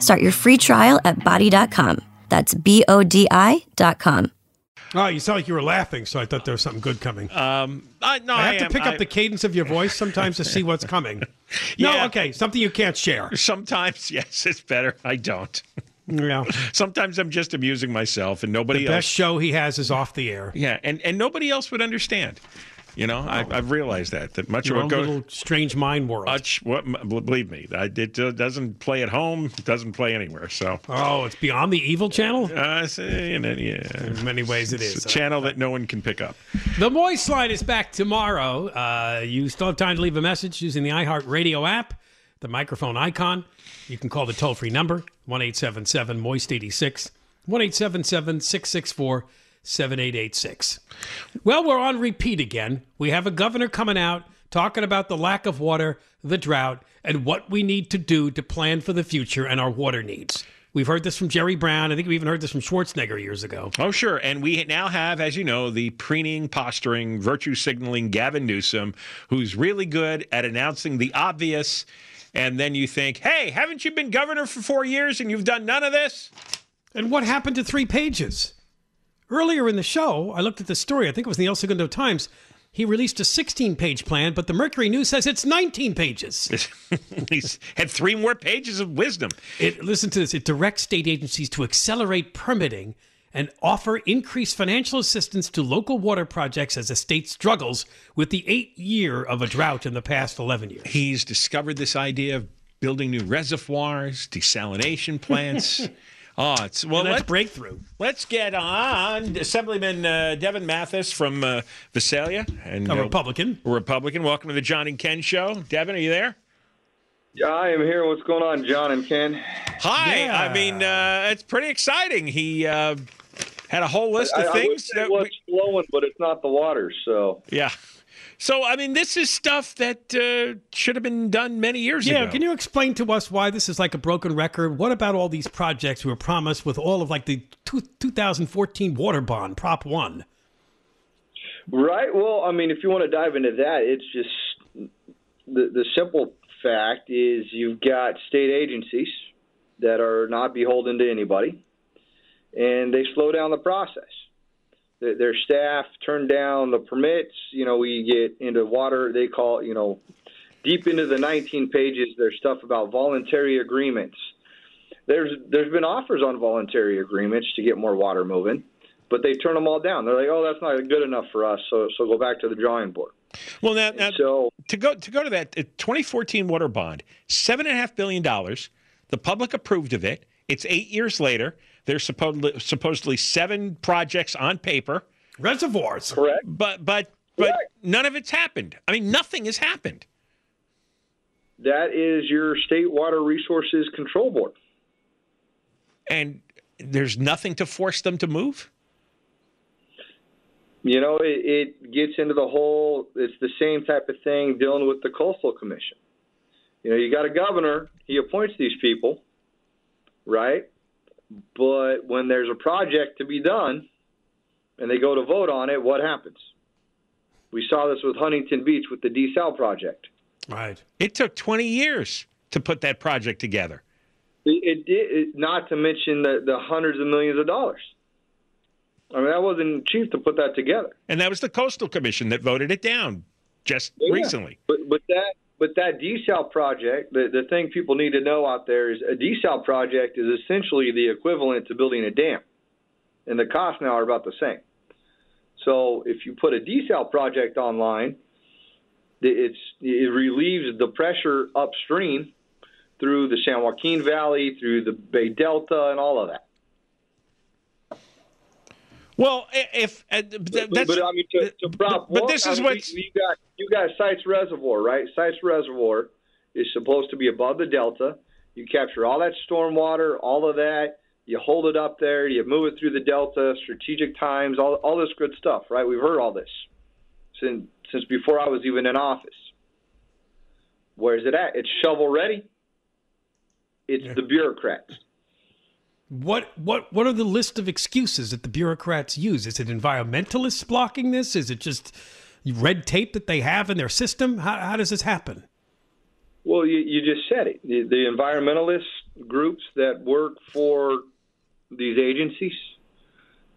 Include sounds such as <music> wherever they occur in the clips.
Start your free trial at bodi.com. That's B O D I.com. Oh, you sound like you were laughing, so I thought there was something good coming. Um, I, no, I have I to am- pick I- up the cadence of your voice sometimes to see what's <laughs> coming. Yeah. No, okay, something you can't share. Sometimes, <laughs> yes, it's better. I don't. Yeah. Sometimes I'm just amusing myself and nobody The else. best show he has is off the air. Yeah, and, and nobody else would understand. You know, I, I've realized that that much Your of what goes. A little strange mind world. Much, what, believe me, I, it uh, doesn't play at home, it doesn't play anywhere. So, oh, it's beyond the evil channel. uh, know, yeah, In many ways, it it's a channel that no one can pick up. The Moist Line is back tomorrow. Uh, you still have time to leave a message using the iHeartRadio app, the microphone icon. You can call the toll free number, one eight seven seven Moist 86, 1 877 664 7886. Well, we're on repeat again. We have a governor coming out talking about the lack of water, the drought, and what we need to do to plan for the future and our water needs. We've heard this from Jerry Brown. I think we even heard this from Schwarzenegger years ago. Oh, sure. And we now have, as you know, the preening, posturing, virtue signaling Gavin Newsom, who's really good at announcing the obvious. And then you think, hey, haven't you been governor for four years and you've done none of this? And what happened to three pages? Earlier in the show, I looked at the story. I think it was in the El Segundo Times. He released a 16 page plan, but the Mercury News says it's 19 pages. <laughs> He's had three more pages of wisdom. It, listen to this it directs state agencies to accelerate permitting and offer increased financial assistance to local water projects as the state struggles with the eight year of a drought in the past 11 years. He's discovered this idea of building new reservoirs, desalination plants. <laughs> oh, it's well. And that's let- breakthrough. Let's get on. Assemblyman uh, Devon Mathis from uh, Visalia, and A uh, Republican. a Republican. Welcome to the John and Ken Show. Devon, are you there? Yeah, I am here. What's going on, John and Ken? Hi. Yeah. I mean, uh, it's pretty exciting. He uh, had a whole list of I, I things would say that. what's we- flowing, but it's not the water. So yeah. So, I mean, this is stuff that uh, should have been done many years Yeah, ago. can you explain to us why this is like a broken record? What about all these projects we were promised with all of like the two, 2014 water bond, Prop 1? Right. Well, I mean, if you want to dive into that, it's just the the simple fact is you've got state agencies that are not beholden to anybody, and they slow down the process. Their, their staff turn down the permits. You know, we get into water. They call you know deep into the 19 pages. There's stuff about voluntary agreements. There's there's been offers on voluntary agreements to get more water moving but they turn them all down. They're like, "Oh, that's not good enough for us." So, so go back to the drawing board. well, now, now So, to go to go to that uh, 2014 water bond, seven and a half billion dollars. The public approved of it. It's eight years later. There's supposedly supposedly seven projects on paper, Reservoirs. correct. but but but Correct. none of it's happened. I mean, nothing has happened. That is your state water resources control board. and there's nothing to force them to move. You know, it, it gets into the whole. It's the same type of thing dealing with the coastal commission. You know, you got a governor. He appoints these people, right? But when there's a project to be done, and they go to vote on it, what happens? We saw this with Huntington Beach with the desal project. Right. It took 20 years to put that project together. It, it did, it, not to mention the, the hundreds of millions of dollars. I mean, that wasn't cheap to put that together. And that was the Coastal Commission that voted it down just Yeah. recently. But but that but that desal project, the the thing people need to know out there is a desal project is essentially the equivalent to building a dam, and the costs now are about the same. So if you put a desal project online, it's it relieves the pressure upstream through the San Joaquin Valley, through the Bay Delta, and all of that. Well, if uh, th- But, that's but I mean, to, to prop but one, this is what's you got. You got Sites Reservoir, right? Sites Reservoir is supposed to be above the delta. You capture all that storm water, all of that. You hold it up there. You move it through the delta. Strategic times, all all this good stuff, right? We've heard all this since since before I was even in office. Where's it at? It's shovel ready. It's the bureaucrats. What what what are the list of excuses that the bureaucrats use? Is it environmentalists blocking this? Is it just red tape that they have in their system? How, how does this happen? Well, you, you just said it. The, the environmentalist groups that work for these agencies,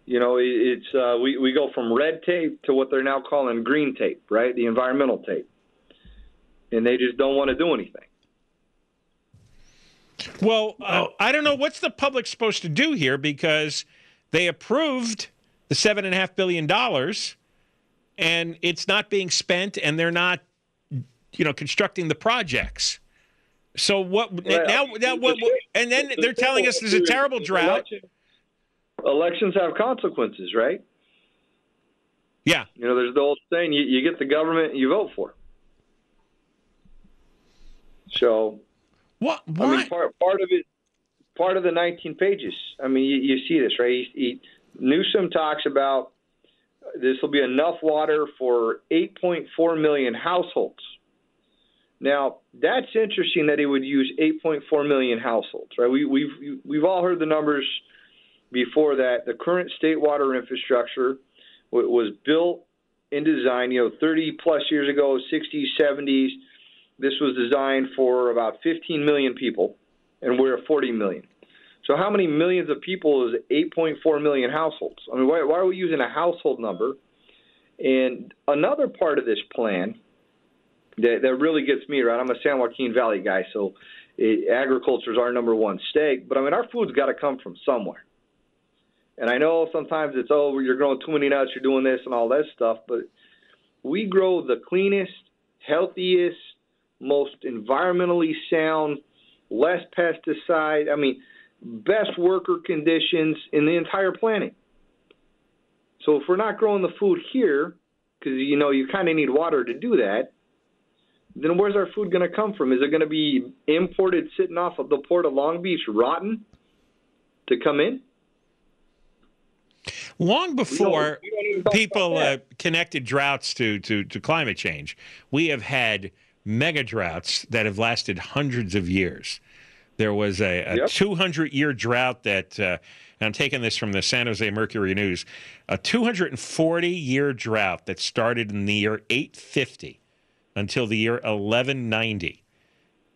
you know, it, it's uh, we we go from red tape to what they're now calling green tape, right? The environmental tape, and they just don't want to do anything. Well, uh, I don't know what's the public supposed to do here because they approved the seven and a half billion dollars, and it's not being spent, and they're not, you know, constructing the projects. So what now? Now what? And then they're telling us there's a terrible drought. Election- Elections have consequences, right? Yeah. You know, there's the old saying: you, you get the government you vote for. So What? I mean, part part of it, part of the 19 pages. I mean, you, you see this, right? He, he, Newsom talks about this will be enough water for 8.4 million households. Now, that's interesting that he would use 8.4 million households, right? We, we've we've all heard the numbers before that. The current state water infrastructure was built and designed, you know, 30 plus years ago, 60s, 70s. This was designed for about 15 million people, and we're at 40 million. So, how many millions of people is 8.4 million households? I mean, why, why are we using a household number? And another part of this plan that, that really gets me right. I'm a San Joaquin Valley guy, so agriculture is our number one stake. But I mean, our food's got to come from somewhere. And I know sometimes it's oh, you're growing too many nuts, you're doing this and all that stuff, but we grow the cleanest, healthiest, most environmentally sound, less pesticide. I mean, best worker conditions in the entire planet. So if we're not growing the food here, because you know you kind of need water to do that, then where's our food going to come from? Is it going to be imported, sitting off of the port of Long Beach, rotten, to come in? Long before we don't even talk people uh, connected droughts to, to, to climate change, we have had mega droughts that have lasted hundreds of years. There was a, a Yep. 200 year drought that, uh, and I'm taking this from the San Jose Mercury News, a 240 year drought that started in the year 850 until the year 1190.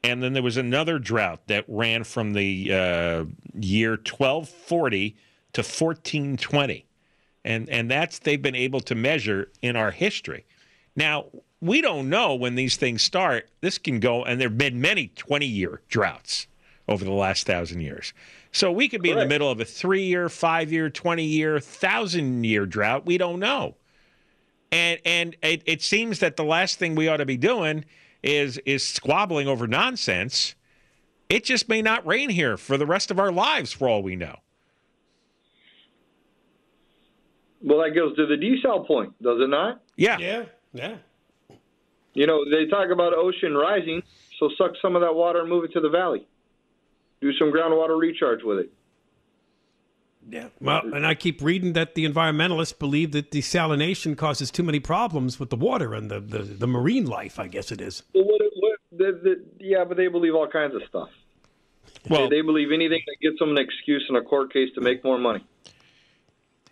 And then there was another drought that ran from the uh, year 1240 to 1420. And, and that's they've been able to measure in our history. Now, we don't know when these things start. This can go, and there have been many 20 year droughts over the last thousand years. So we could be in the middle of a three year, five year, 20 year, thousand year drought. We don't know. And and it, it seems that the last thing we ought to be doing is is squabbling over nonsense. It just may not rain here for the rest of our lives, for all we know. Well, that goes to the desal point, does it not? Yeah. Yeah, yeah. You know, they talk about ocean rising, so suck some of that water and move it to the valley. Do some groundwater recharge with it. Yeah. Well, and I keep reading that the environmentalists believe that desalination causes too many problems with the water and the, the, the marine life, I guess it is. Well, what, what, the, the, yeah, but they believe all kinds of stuff. Well, they, they believe anything that gets them an excuse in a court case to make more money.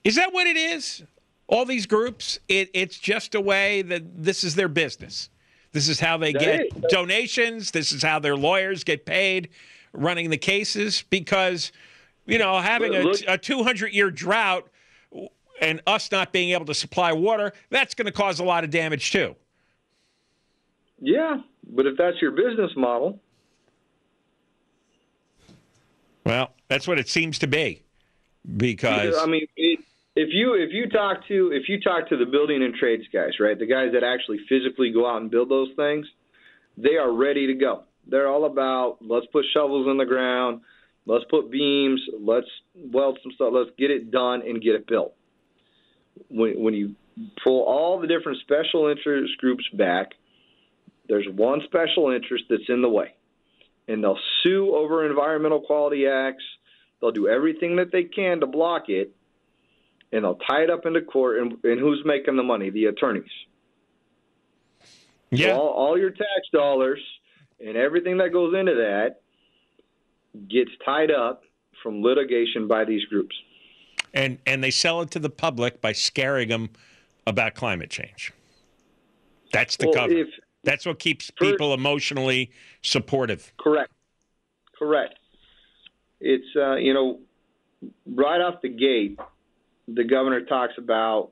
Is that what it is? All these groups, it, it's just a way that this is their business. This is how they That get is. donations. This is how their lawyers get paid running the cases because, you know, having a, a 200 year drought and us not being able to supply water, that's going to cause a lot of damage too. Yeah, but if that's your business model, Well, that's what it seems to be because. I mean, it, if you if you talk to if you talk to the building and trades guys, right, the guys that actually physically go out and build those things, they are ready to go. They're all about let's put shovels in the ground, let's put beams, let's weld some stuff, let's get it done and get it built. When when you pull all the different special interest groups back, there's one special interest that's in the way, and they'll sue over environmental quality acts. They'll do everything that they can to block it, and they'll tie it up into court. And, and who's making the money? The attorneys. So yeah. all, all your tax dollars and everything that goes into that gets tied up from litigation by these groups. and and they sell it to the public by scaring them about climate change. That's the Well, cover. if- That's what keeps For- people emotionally supportive. Correct. Correct. It's uh, you know, right off the gate, the governor talks about,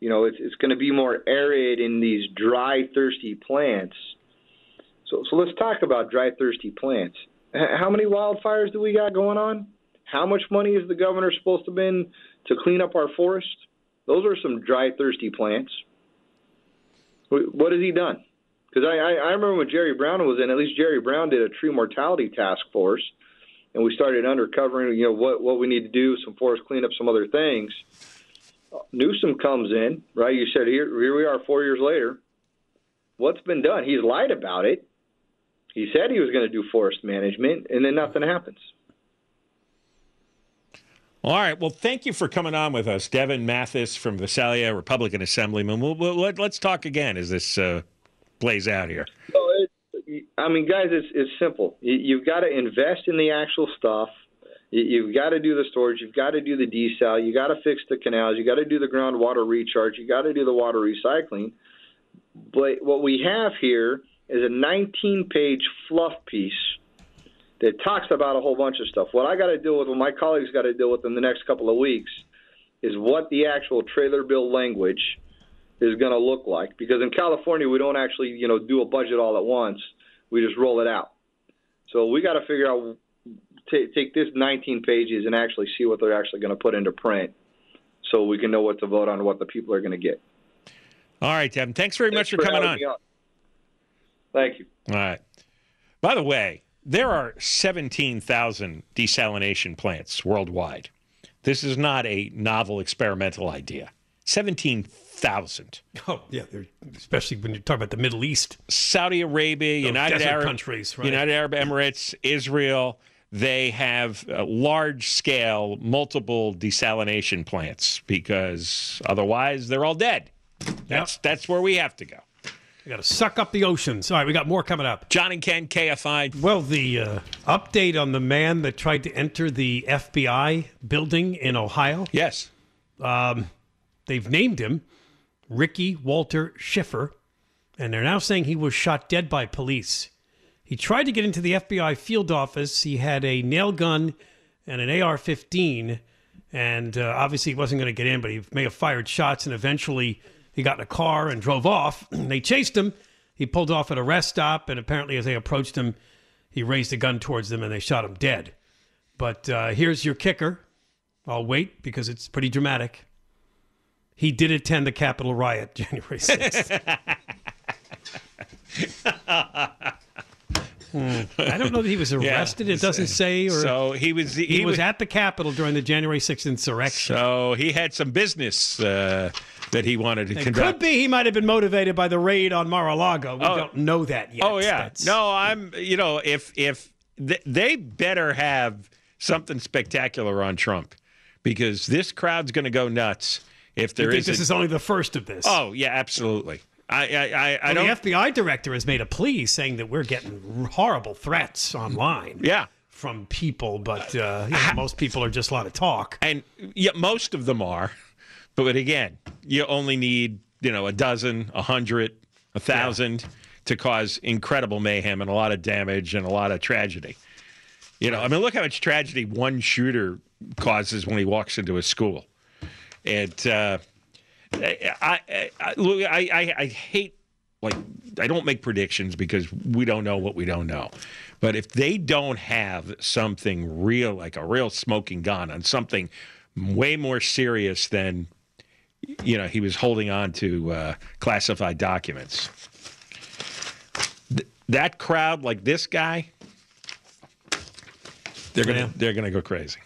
you know, it's it's going to be more arid in these dry, thirsty plants. So so let's talk about dry, thirsty plants. How many wildfires do we got going on? How much money is the governor supposed to been to clean up our forest? Those are some dry, thirsty plants. Wh- What has he done? Because I, I, I remember when Jerry Brown was in, at least Jerry Brown did a tree mortality task force, and we started undercovering, you know, what what we need to do, some forest cleanup, some other things. Newsom comes in, right? You said here here we are four years later. What's been done? He's lied about it. He said he was going to do forest management, and then nothing happens. All right. Well, thank you for coming on with us, Devon Mathis from Visalia, Republican Assemblyman. We'll, we'll, let, us talk again as this uh, plays out here. So I mean, guys, it's it's simple. You, you've got to invest in the actual stuff. You, you've got to do the storage. You've got to do the desal. You got to fix the canals. You got to do the groundwater recharge. You got to do the water recycling. But what we have here is a 19-page fluff piece that talks about a whole bunch of stuff. What I got to deal with, what my colleagues got to deal with in the next couple of weeks, is what the actual trailer bill language is going to look like. Because in California, we don't actually, you know, do a budget all at once. We just roll it out. So we got to figure out, t- take this 19 pages and actually see what they're actually going to put into print, so we can know what to vote on, what the people are going to get. All right, Devon. Thanks very much for Thanks coming on. me Thank you. All right. By the way, there are 17,000 desalination plants worldwide. This is not a novel experimental idea. 17,000. Oh, yeah, especially when you talk about the Middle East. Saudi Arabia, United Arab countries, right. United Arab Emirates, Israel, they have uh, large scale, multiple desalination plants because otherwise they're all dead. That's that's where we have to go. We got to suck up the oceans. All right, we got more coming up. John and Ken, KFI. Well, the uh, update on the man that tried to enter the FBI building in Ohio, Yes. They've named him Ricky Walter Shiffer, and they're now saying he was shot dead by police. He tried to get into the FBI field office. He had a nail gun and an AR 15, and uh, obviously he wasn't going to get in, but he may have fired shots, and eventually he got in a car and drove off. <clears throat> they chased him. He pulled off at a rest stop, and apparently, as they approached him, he raised a gun towards them and they shot him dead. But uh, here's your kicker. I'll wait because it's pretty dramatic. He did attend the Capitol riot <laughs> January 6th. Hmm. I don't know that he was arrested. It doesn't say, or So he was he, he, was, at the Capitol during the January 6th insurrection. so he had some business uh, that he wanted to it conduct. could be he might have been motivated by the raid on Mar-a-Lago. We Oh. don't know that yet. Oh yeah. That's- No, I'm. You know, if if th- they better have something spectacular on Trump, because this crowd's going to go nuts if think is. this is only the first of this? oh yeah, absolutely. I I I, I Well, don't. the FBI director has made a plea saying that we're getting horrible threats online. yeah. from people, but uh, you know, most people are just a lot of talk. and yeah, most of them are. But again, you only need you know a dozen, a hundred, a thousand to cause incredible mayhem and a lot of damage and a lot of tragedy. You know, I mean, look how much tragedy one shooter causes when he walks into a school. It, uh, I, I, I, I, hate like I don't make predictions because we don't know what we don't know. But if they don't have something real, like a real smoking gun on something way more serious than you know he was holding on to uh, classified documents, Th- that crowd, like this guy, they're gonna Yeah. they're gonna go crazy.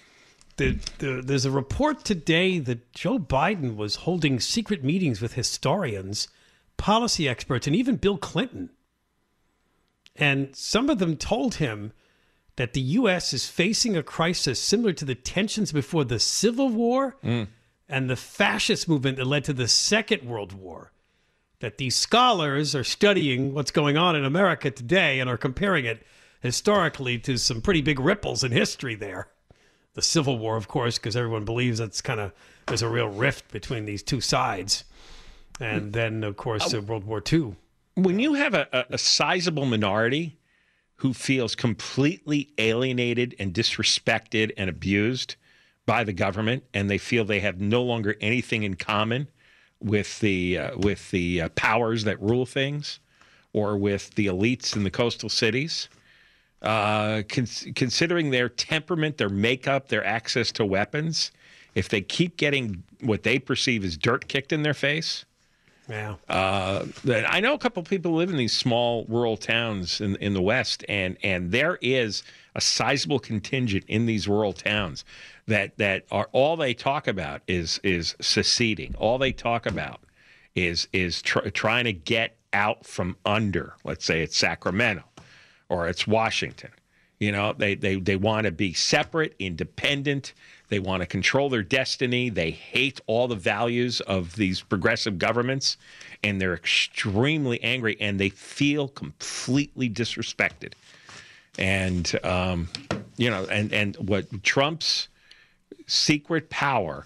The, the, there's a report today that Joe Biden was holding secret meetings with historians, policy experts, and even Bill Clinton. And some of them told him that the U.S. is facing a crisis similar to the tensions before the Civil War mm. and the fascist movement that led to the Second World War. That these scholars are studying what's going on in America today and are comparing it historically to some pretty big ripples in history there the Civil War, of course, because everyone believes that's kind of there's a real rift between these two sides, and then of course uh, World War II. when you have a, a, a sizable minority who feels completely alienated and disrespected and abused by the government, and they feel they have no longer anything in common with the uh, with the uh, powers that rule things, or with the elites in the coastal cities, uh, cons- considering their temperament, their makeup, their access to weapons, if they keep getting what they perceive as dirt kicked in their face, Yeah, uh, I know a couple of people live in these small rural towns in in the West, and and there is a sizable contingent in these rural towns that that are all they talk about is is seceding. All they talk about is is tr- trying to get out from under. Let's say it's Sacramento or it's Washington. You know, they they they want to be separate, independent. They want to control their destiny. They hate all the values of these progressive governments, and they're extremely angry, and they feel completely disrespected. And um, you know, and and what Trump's secret power,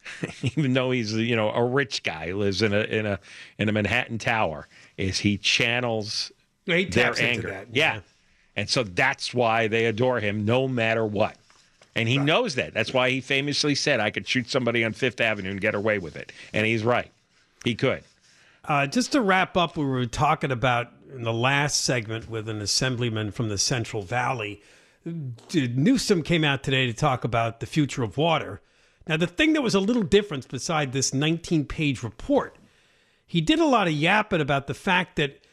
<laughs> even though he's you know a rich guy, lives in a in a in a Manhattan tower, is he channels he their anger. that, yeah. And so that's why they adore him no matter what. And he knows that. That's why he famously said, I could shoot somebody on Fifth Avenue and get away with it. And he's right. He could. Uh, just to wrap up, we were talking about in the last segment with an assemblyman from the Central Valley. Newsom came out today to talk about the future of water. Now, the thing that was a little different beside this 19 page report, he did a lot of yapping about the fact that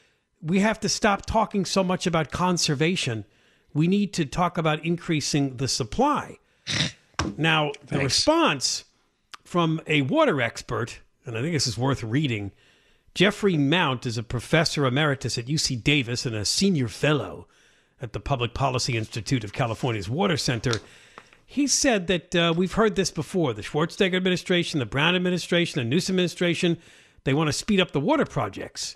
we have to stop talking so much about conservation. We need to talk about increasing the supply. Now, the response from a water expert and I think this is worth reading. Jeffrey Mount is a professor emeritus at UC Davis and a senior fellow at the Public Policy Institute of California's Water Center. He said that uh, we've heard this before the Schwarzenegger administration, the Brown administration, the Newsom administration, they want to speed up the water projects.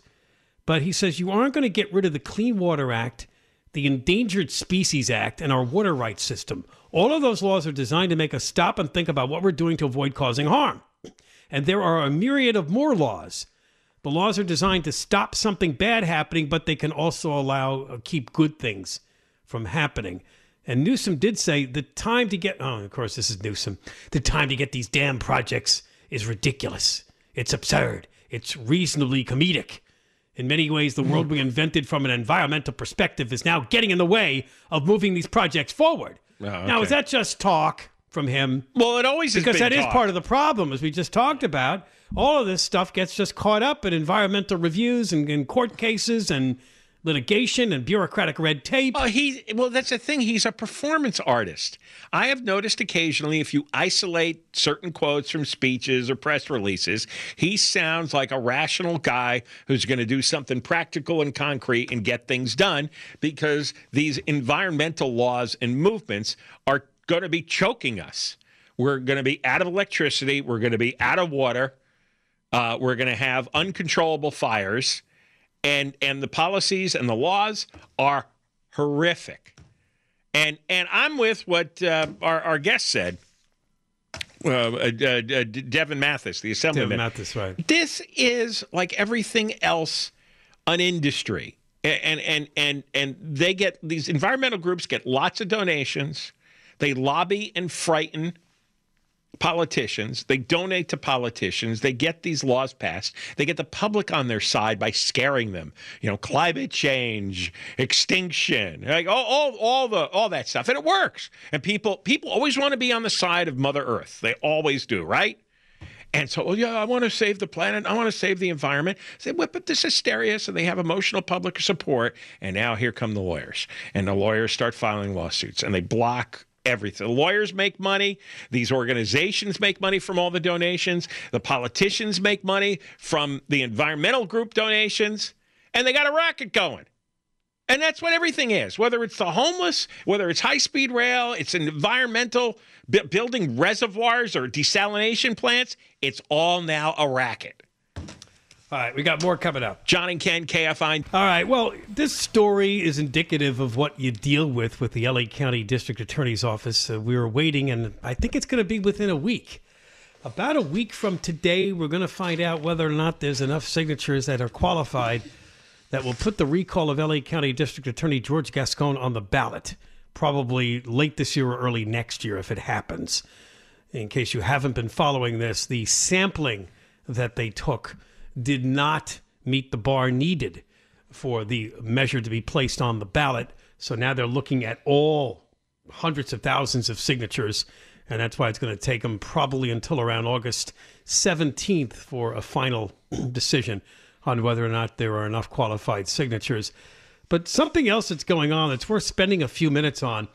But he says you aren't going to get rid of the Clean Water Act, the Endangered Species Act, and our water rights system. All of those laws are designed to make us stop and think about what we're doing to avoid causing harm. And there are a myriad of more laws. The laws are designed to stop something bad happening, but they can also allow uh, keep good things from happening. And Newsom did say the time to get oh, of course this is Newsom. The time to get these damn projects is ridiculous. It's absurd. It's reasonably comedic. In many ways, the world we invented from an environmental perspective is now getting in the way of moving these projects forward. Oh, okay. Now, is that just talk from him? Well, it always because that is talk. part of the problem, as we just talked about. All of this stuff gets just caught up in environmental reviews and in court cases and litigation and bureaucratic red tape. Well, he well, that's the thing. He's a performance artist. I have noticed occasionally, if you isolate certain quotes from speeches or press releases, he sounds like a rational guy who's going to do something practical and concrete and get things done. Because these environmental laws and movements are going to be choking us. We're going to be out of electricity. We're going to be out of water. Uh, we're going to have uncontrollable fires and and the policies and the laws are horrific. And and I'm with what uh, our our guest said. Uh, uh, uh, Devon Mathis, the assemblyman. Devon Mathis, right. This is like everything else, an industry, and and and and they get these environmental groups get lots of donations. They lobby and frighten politicians. They donate to politicians. They get these laws passed. They get the public on their side by scaring them. You know, climate change, extinction, like all, all, all the all that stuff, and it works. And people people always want to be on the side of Mother Earth. They always do, right? And so, well, yeah, I want to save the planet. I want to save the environment. They whip up this hysteria so they have emotional public support. And now here come the lawyers. And the lawyers start filing lawsuits and they block everything. The lawyers make money. These organizations make money from all the donations. The politicians make money from the environmental group donations. And they got a racket going. And that's what everything is. Whether it's the homeless, whether it's high speed rail, it's environmental, bu- building reservoirs or desalination plants, it's all now a racket. All right, we got more coming up. John and Ken, KFI. All right. Well, this story is indicative of what you deal with with the LA County District Attorney's Office. Uh, we were waiting, and I think it's going to be within a week. About a week from today, we're going to find out whether or not there's enough signatures that are qualified that will put the recall of LA County District Attorney George Gascon on the ballot, probably late this year or early next year if it happens. In case you haven't been following this, the sampling that they took did not meet the bar needed for the measure to be placed on the ballot. So now they're looking at all hundreds of thousands of signatures, and that's why it's going to take them probably until around August 17th for a final <clears throat> decision on whether or not there are enough qualified signatures. But something else that's going on that's worth spending a few minutes on.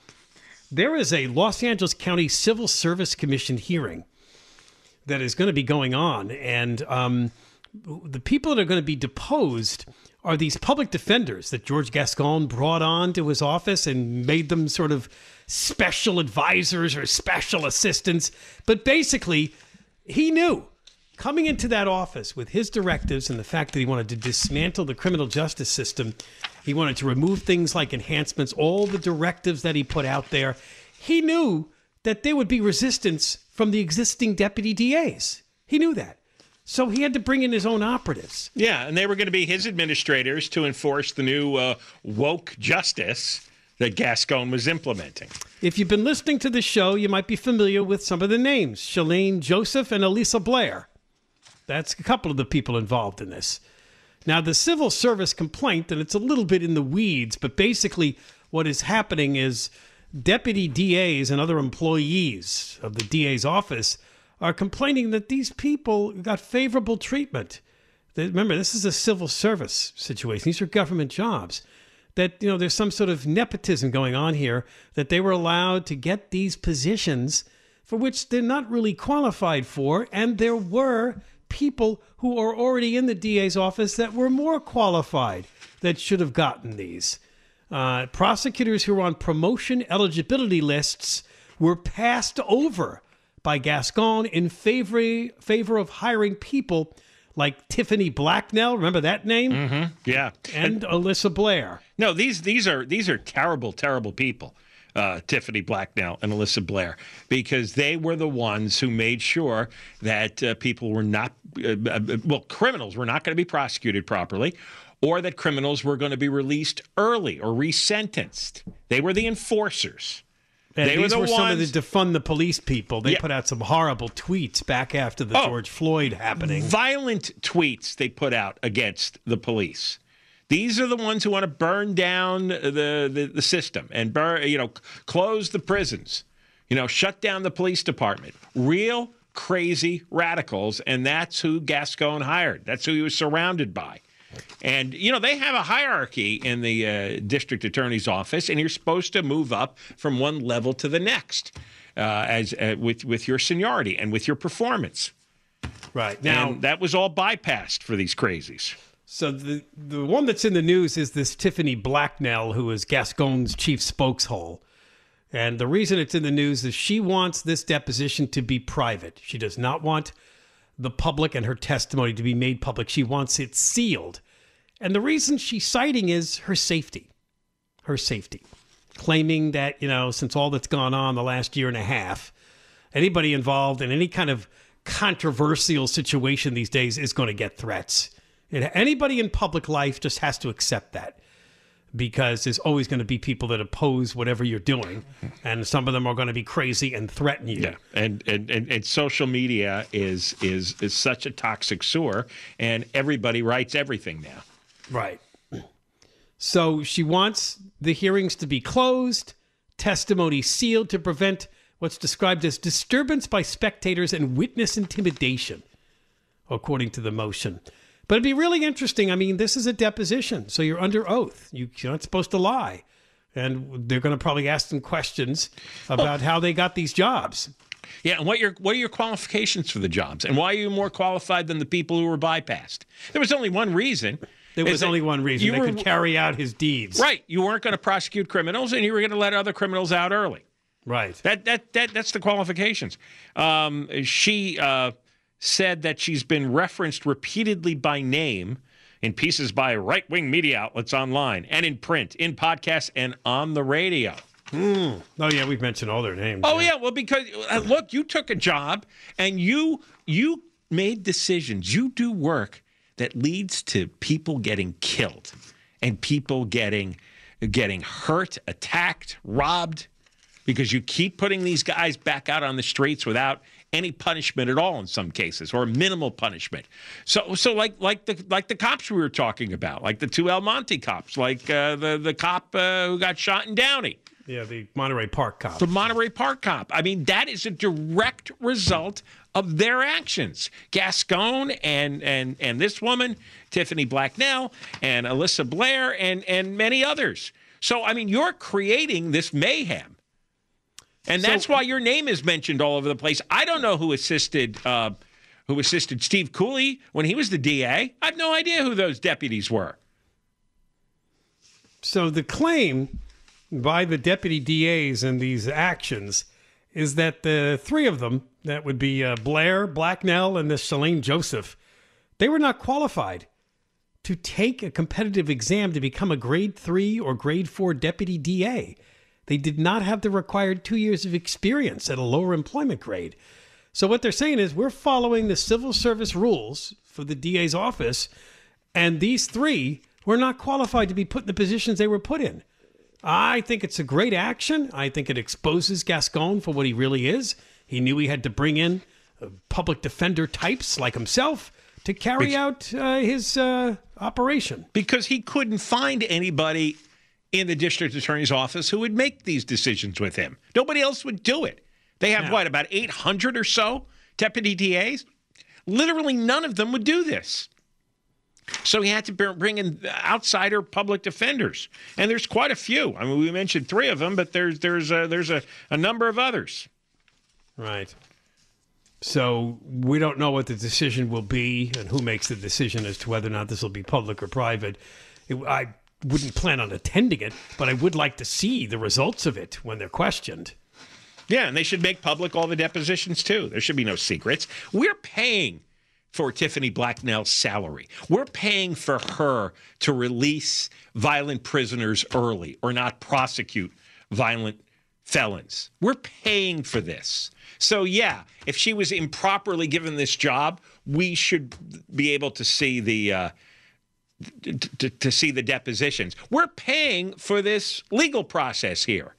There is a Los Angeles County Civil Service Commission hearing that is going to be going on, and um, the people that are going to be deposed are these public defenders that George Gascon brought on to his office and made them sort of special advisors or special assistants. But basically, he knew coming into that office with his directives and the fact that he wanted to dismantle the criminal justice system, he wanted to remove things like enhancements, all the directives that he put out there. He knew that there would be resistance from the existing deputy DAs. He knew that. So he had to bring in his own operatives. Yeah, and they were going to be his administrators to enforce the new uh, woke justice that Gascon was implementing. If you've been listening to the show, you might be familiar with some of the names Shelan Joseph and Alisa Blair. That's a couple of the people involved in this. Now, the civil service complaint, and it's a little bit in the weeds, but basically what is happening is deputy DAs and other employees of the DA's office are complaining that these people got favorable treatment. Remember, this is a civil service situation. These are government jobs. That you know, there's some sort of nepotism going on here. That they were allowed to get these positions for which they're not really qualified for, and there were people who are already in the DA's office that were more qualified that should have gotten these. Uh, prosecutors who were on promotion eligibility lists were passed over by Gascon in favor, favor of hiring people like Tiffany Blacknell. Remember that name? Mm-hmm. Yeah. And, and Alisa Blair. No, these these are these are terrible, terrible people. Uh, Tiffany Blacknell and Alisa Blair, because they were the ones who made sure that uh, people were not, uh, uh well, criminals were not going to be prosecuted properly, or that criminals were going to be released early or resentenced. They were the enforcers. And they these were, the were ones, some of the defund the police people. They Yeah. put out some horrible tweets back after the Oh. George Floyd happening. violent tweets they put out against the police. These are the ones who want to burn down the, the, the system and burn, you know, close the prisons, you know, shut down the police department. Real crazy radicals, and that's who Gascon hired. That's who he was surrounded by. And you know they have a hierarchy in the uh, district attorney's office, and you're supposed to move up from one level to the next, uh, as uh, with with your seniority and with your performance. Right now, And that was all bypassed for these crazies. So the the one that's in the news is this Tiffany Blacknell, who is Gascon's chief spokeshole. And the reason it's in the news is she wants this deposition to be private. She does not want the public and her testimony to be made public. She wants it sealed. And the reason she's citing is her safety. Her safety. Claiming that, you know, since all that's gone on the last year and a half, anybody involved in any kind of controversial situation these days is going to get threats. Anybody in public life just has to accept that because there's always going to be people that oppose whatever you're doing, and some of them are going to be crazy and threaten you. Yeah, and and, and, and social media is is is such a toxic sewer, and everybody writes everything now. Right. So she wants the hearings to be closed, testimony sealed to prevent what's described as disturbance by spectators and witness intimidation, according to the motion. But it'd be really interesting. I mean, this is a deposition, so you're under oath. You- You're not supposed to lie. And they're going to probably ask them questions about how they got these jobs. Yeah, and what your what are your qualifications for the jobs, and why are you more qualified than the people who were bypassed? There was only one reason. There was only one reason you they were- could carry out his deeds. Right, you weren't going to prosecute criminals, and you were going to let other criminals out early. Right. That that that that's the qualifications. Um, she uh, said that she's been referenced repeatedly by name in pieces by right wing media outlets online and in print, in podcasts, and on the radio. Oh, yeah, we've mentioned all their names. Oh yeah, well because uh, look, you took a job and you you made decisions. You do work that leads to people getting killed and people getting getting hurt, attacked, robbed because you keep putting these guys back out on the streets without any punishment at all in some cases or minimal punishment. So so like like the like the cops we were talking about, like the two El Monte cops, like uh, the the cop uh, who got shot in Downey. Yeah, the Monterey Park cop. The Monterey Park cop. I mean, that is a direct result of their actions. Gascon and and and this woman, Tiffany Blacknell, and Alisa Blair, and and many others. So I mean, you're creating this mayhem. And that's why your name is mentioned all over the place. I don't know who assisted uh, who assisted Steve Cooley when he was the DA. I have no idea who those deputies were. So the claim by the deputy DAs in these actions is that the three of them, that would be uh, Blair, Blacknell, and this Shelan Joseph, they were not qualified to take a competitive exam to become a grade three or grade four deputy DA. They did not have the required two years of experience at a lower employment grade. So what they're saying is we're following the civil service rules for the DA's office, and these three were not qualified to be put in the positions they were put in. I think it's a great action. I think it exposes Gascon for what he really is. He knew he had to bring in uh, public defender types like himself to carry out uh, his uh, operation. because he couldn't find anybody in the district attorney's office who would make these decisions with him. Nobody else would do it. They have what about 800 or so deputy DAs? Literally none of them would do this. So he had to bring in outsider public defenders, and there's quite a few. I mean, we mentioned three of them, but there's there's a, there's a, a number of others. Right. So we don't know what the decision will be and who makes the decision as to whether or not this will be public or private. It, I wouldn't plan on attending it, but I would like to see the results of it when they're questioned. Yeah, and they should make public all the depositions too. There should be no secrets. We're paying for Tiffany Blacknell's salary. We're paying for her to release violent prisoners early or not prosecute violent felons. We're paying for this. So, yeah, if she was improperly given this job, we should be able to see the. Uh, to, to see the depositions. We're paying for this legal process here.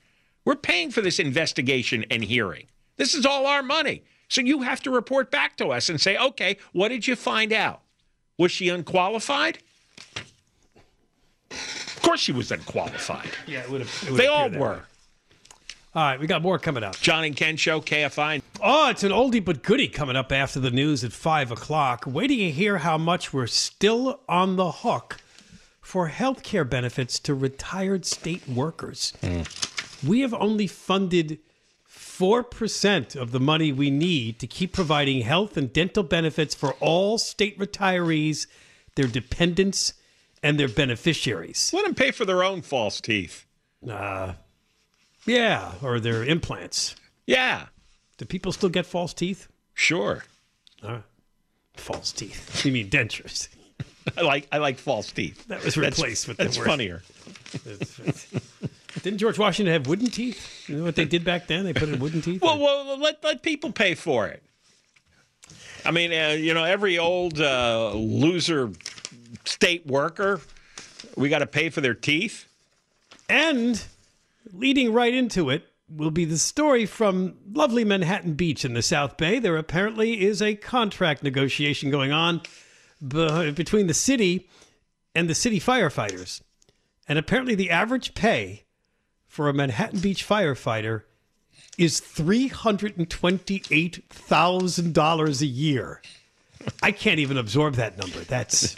We're paying for this investigation and hearing. This is all our money. So you have to report back to us and say, okay, what did you find out? Was she unqualified? Of course she was unqualified. Yeah, it would have. They all were. All right, we got more coming up. John and Ken Show, KFI. Oh, it's an oldie but goodie coming up after the news at 5 o'clock. Wait till you hear how much we're still on the hook for health care benefits to retired state workers. Mm. We have only funded 4% of the money we need to keep providing health and dental benefits for all state retirees, their dependents, and their beneficiaries. Let them pay for their own false teeth. Yeah, or their implants. Yeah, Do people still get false teeth? sure. False teeth. <laughs> You mean dentures? <laughs> I like I like false teeth. That was That's- replaced with the That's word. funnier. Didn't George Washington have wooden teeth? You know what they did back then? They put in wooden teeth. Well, well, let let people pay for it. I mean, uh, you know, every old uh, loser state worker, we got to pay for their teeth. and leading right into it will be the story from lovely Manhattan Beach in the South Bay. There apparently is a contract negotiation going on be- between the city and the city firefighters. And apparently, the average pay for a Manhattan Beach firefighter is $328,000 a year. I can't even absorb that number. That's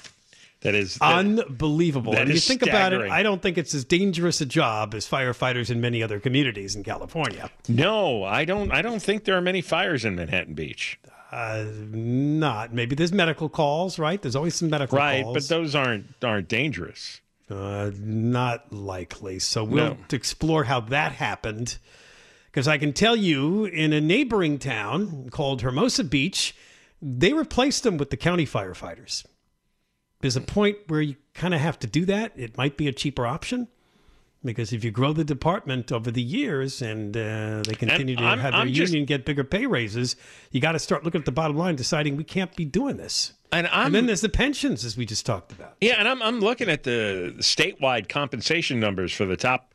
That is unbelievable. that and you is think about it. I don't think it's as dangerous a job as firefighters in many other communities in California. no. I don't. I don't think there are many fires in Manhattan Beach. Uh, not maybe there's medical calls, right? There's always some medical calls. Right, calls. but those aren't aren't dangerous. Uh, not likely. So we'll No. explore how that happened. Because I can tell you, in a neighboring town called Hermosa Beach, they replaced them with the county firefighters. There's a point where you kind of have to do that. It might be a cheaper option. Because if you grow the department over the years and uh, they continue to I'm- have their I'm just- union get bigger pay raises, you got to start looking at the bottom line, deciding we can't be doing this. And I'm And then there's the pensions, as we just talked about. Yeah, and I'm I'm looking at the statewide compensation numbers for the top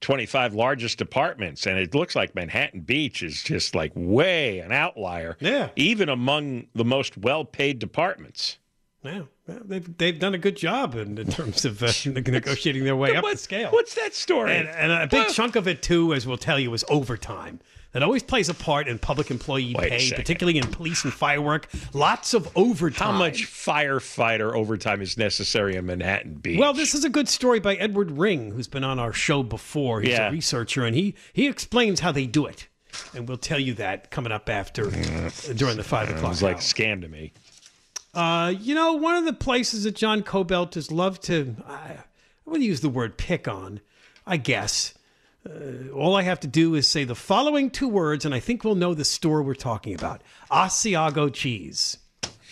25 largest departments, and it looks like Manhattan Beach is just like way an outlier. Yeah. even among the most well-paid departments. Yeah, they've they've done a good job in, in terms of uh, <laughs> negotiating their way up the scale. What's that story? and, and a big Well, chunk of it too, as we'll tell you, is overtime. That always plays a part in public employee pay, particularly in police and firework. Lots of overtime. How much firefighter overtime is necessary in Manhattan Beach? Well, this is a good story by Edward Ring, who's been on our show before. He's Yeah. a researcher, and he he explains how they do it. And we'll tell you that coming up after during the five o'clock. It's like scam to me. Uh, you know, one of the places that John Kobylt has loved to, I, I would use the word pick on, I guess. Uh, all I have to do is say the following two words, and I think we'll know the store we're talking about Asiago cheese.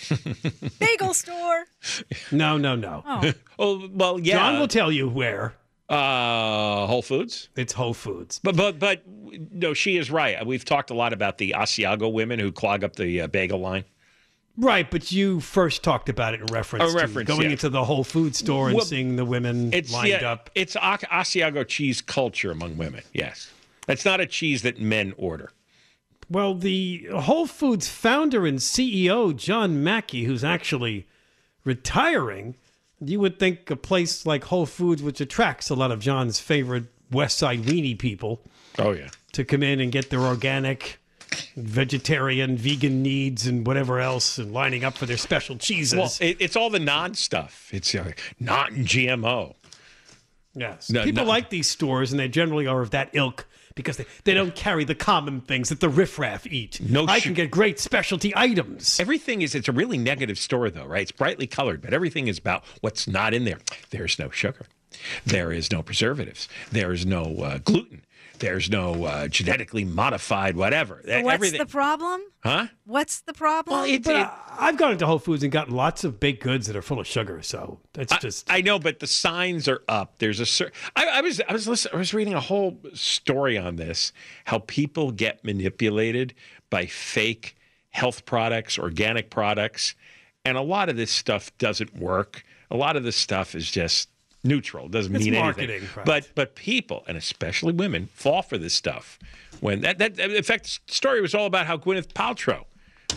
<laughs> Bagel store. No, no, no. Oh <laughs> well, yeah. John will tell you where. uh, Whole Foods. It's Whole Foods. But but but no, she is right. We've talked a lot about the Asiago women who clog up the uh, bagel line. Right, but you first talked about it in reference, Oh, to going yeah. into the Whole Food store and Well, seeing the women It's lined yeah, up. It's Asiago cheese culture among women. Yes, that's not a cheese that men order. Well, the Whole Foods founder and CEO, John Mackey, who's actually retiring, you would think a place like Whole Foods, which attracts a lot of John's favorite West Side weenie people, Oh yeah. to come in and get their organic, vegetarian, vegan needs and whatever else, and lining up for their special cheeses. Well, it, it's all the non stuff. It's uh, not GMO. yes, no, people no. like these stores, and they generally are of that ilk because they, they don't carry the common things that the riffraff eat. No I sh- can get great specialty items. Everything is, it's a really negative store, though, right? It's brightly colored, but everything is about what's not in there. There's no sugar. There is no preservatives. There is no uh, gluten. There's no uh, genetically modified whatever. So what's Everything- the problem? Huh? What's the problem? Well, it, it, I, I've gone into Whole Foods and gotten lots of baked goods that are full of sugar, so it's just. I know, but the signs are up. There's a cer- I, I was I was listening, I was reading a whole story on this how people get manipulated by fake health products, organic products, and a lot of this stuff doesn't work. A lot of this stuff is just neutral. It doesn't It's mean marketing, anything. But but people and especially women fall for this stuff. When that that in fact the story was all about how Gwyneth Paltrow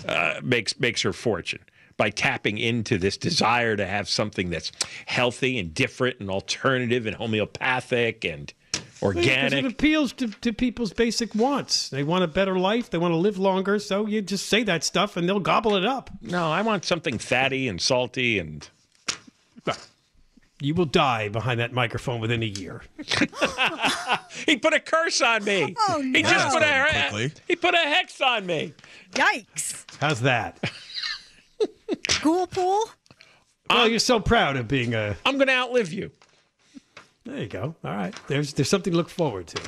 uh, makes makes her fortune by tapping into this desire to have something that's healthy and different and alternative and homeopathic and organic. it appeals to, to people's basic wants. They want a better life. They want to live longer. So you just say that stuff and they'll gobble it up. No, I want something fatty and salty and You will die behind that microphone within a year. <laughs> he put a curse on me. Oh, He just put a Quickly. he put a hex on me. Yikes. How's that? School pool? Oh, you're so proud of being a. I'm going to outlive you. There you go. All right. There's there's something to look forward to.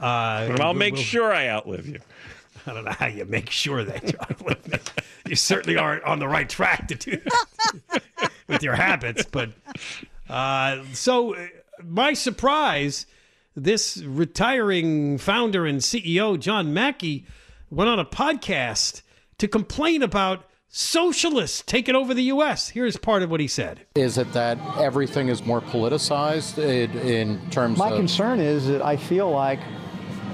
Uh, And I'll we'll- make we'll- sure I outlive you. I don't know how you make sure that you outlive me. You certainly aren't on the right track to do that <laughs> with your habits. But uh, so, uh, my surprise, this retiring founder and CEO, John Mackey, went on a podcast to complain about socialists taking over the U.S. Here's part of what he said. Is it that everything is more politicized in, in terms My of? My concern is that I feel like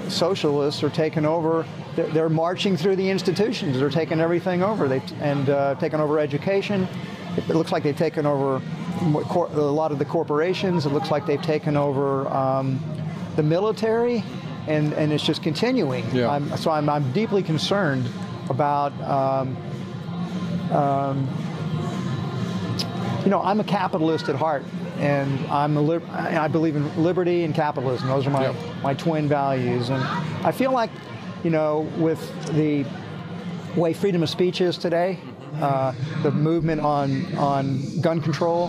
socialists are taking over. They're, they're marching through the institutions. They're taking everything over. They and uh, taking over education. It looks like they've taken over a lot of the corporations. It looks like they've taken over um, the military, and, and it's just continuing. Yeah. I'm, so I'm, I'm deeply concerned about. Um, you know, I'm a capitalist at heart, and I'm a I believe in liberty and capitalism. Those are my, my twin values, and I feel like, you know, with the way freedom of speech is today, uh, the movement on on gun control,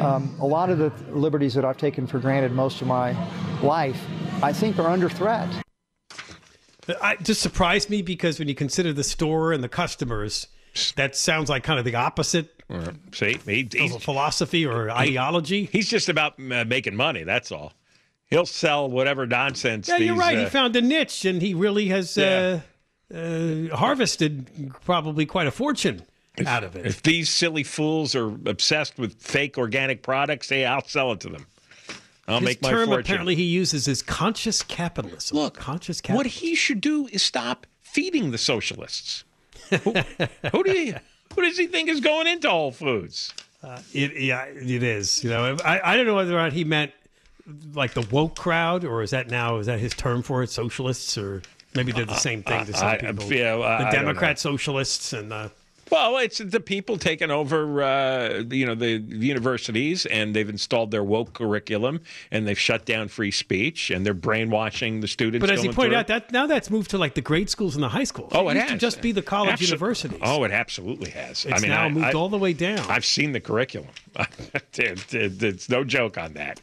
um, a lot of the liberties that I've taken for granted most of my life, I think are under threat. I, it just surprised me because when you consider the store and the customers, that sounds like kind of the opposite See, he, of he's, a philosophy or ideology. he's just about uh, making money. That's all. He'll sell whatever nonsense. Yeah, you're right. uh, he found a niche, and he really has uh, uh, harvested probably quite a fortune out of it. If these silly fools are obsessed with fake organic products, hey, I'll sell it to them. I'll His make my term fortune. apparently he uses is conscious capitalism. Look, conscious capitalism. what he should do is stop feeding the socialists. who, who do you, who does he think is going into Whole Foods? Uh, it, yeah, it is. You know, I, I don't know whether or not he meant like the woke crowd, or is that now is that his term for it? Socialists, or maybe they're the uh, same thing to uh, some I- I- people. yeah, well, the Democrat socialists and the Well, it's the people taking over, uh, you know, the, the universities, and they've installed their woke curriculum, and they've shut down free speech, and they're brainwashing the students. But as he going pointed through out, that now that's moved to like the grade schools and the high schools. Oh, it used has. to just be the college Abso- universities. Oh, it absolutely has. it's I mean, now I, moved I, all the way down. I've seen the curriculum. <laughs> It- it- it's no joke on that.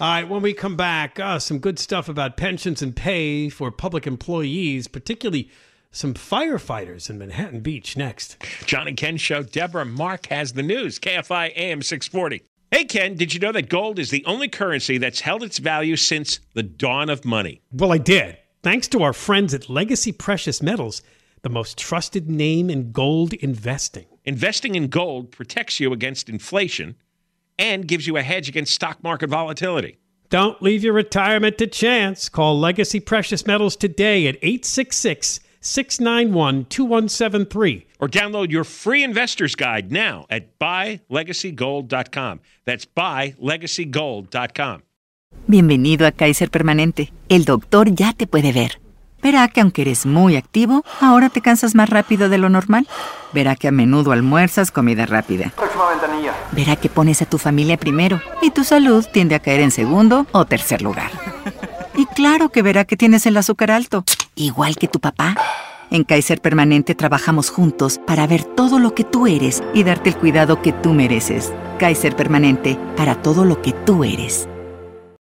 All right, when we come back, uh, some good stuff about pensions and pay for public employees, particularly some firefighters in Manhattan Beach. Next. John and Ken show. Debra Mark has the news. KFI AM 640. Hey, Ken, did you know that gold is the only currency that's held its value since the dawn of money? Well, I did. Thanks to our friends at Legacy Precious Metals, the most trusted name in gold investing. Investing in gold protects you against inflation and gives you a hedge against stock market volatility. Don't leave your retirement to chance. Call Legacy Precious Metals today at 866 691 2173. Or download your free investor's guide now at buylegacygold.com. That's buylegacygold.com. Bienvenido a Kaiser Permanente. El doctor ya te puede ver. Verá que aunque eres muy activo, ahora te cansas más rápido de lo normal. Verá que a menudo almuerzas comida rápida. Próxima ventanilla. Verá que pones a tu familia primero y tu salud tiende a caer en segundo o tercer lugar. Y claro que verá que tienes el azúcar alto, igual que tu papá. En Kaiser Permanente trabajamos juntos para ver todo lo que tú eres y darte el cuidado que tú mereces. Kaiser Permanente, para todo lo que tú eres.